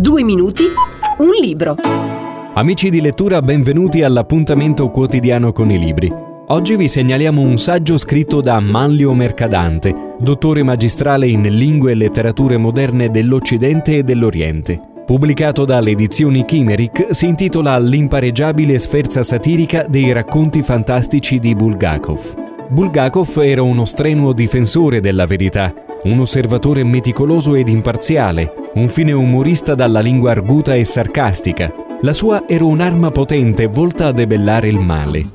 Due minuti, un libro. Amici di lettura, benvenuti all'appuntamento quotidiano con i libri. Oggi vi segnaliamo un saggio scritto da Manlio Mercadante, dottore magistrale in lingue e letterature moderne dell'Occidente e dell'Oriente. Pubblicato dalle edizioni Chimeric, si intitola L'impareggiabile sferza satirica dei racconti fantastici di Bulgakov. Bulgakov era uno strenuo difensore della verità, un osservatore meticoloso ed imparziale, un fine umorista dalla lingua arguta e sarcastica. La sua era un'arma potente volta a debellare il male.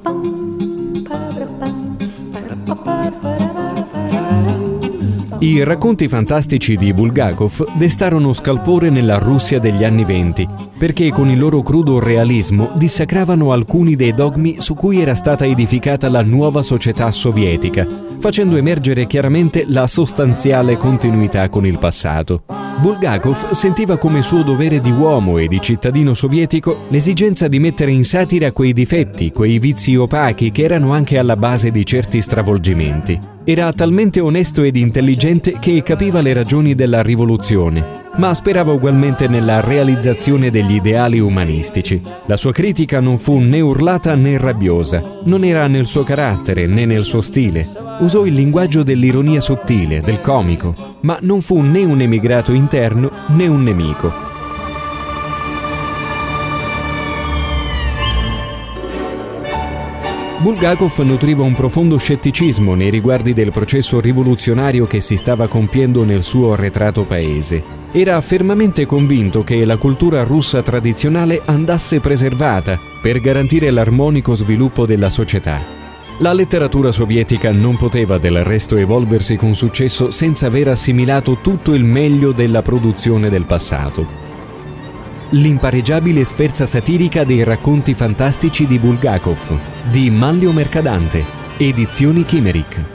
I racconti fantastici di Bulgakov destarono scalpore nella Russia degli anni venti, perché con il loro crudo realismo dissacravano alcuni dei dogmi su cui era stata edificata la nuova società sovietica, facendo emergere chiaramente la sostanziale continuità con il passato. Bulgakov sentiva come suo dovere di uomo e di cittadino sovietico l'esigenza di mettere in satira quei difetti, quei vizi opachi che erano anche alla base di certi stravolgimenti. Era talmente onesto ed intelligente che capiva le ragioni della rivoluzione, ma sperava ugualmente nella realizzazione degli ideali umanistici. La sua critica non fu né urlata né rabbiosa, non era nel suo carattere né nel suo stile. Usò il linguaggio dell'ironia sottile, del comico, ma non fu né un emigrato interno né un nemico. Bulgakov nutriva un profondo scetticismo nei riguardi del processo rivoluzionario che si stava compiendo nel suo arretrato paese. Era fermamente convinto che la cultura russa tradizionale andasse preservata per garantire l'armonico sviluppo della società. La letteratura sovietica non poteva del resto evolversi con successo senza aver assimilato tutto il meglio della produzione del passato l'impareggiabile sferza satirica dei racconti fantastici di Bulgakov, di Manlio Mercadante, edizioni Chimeric.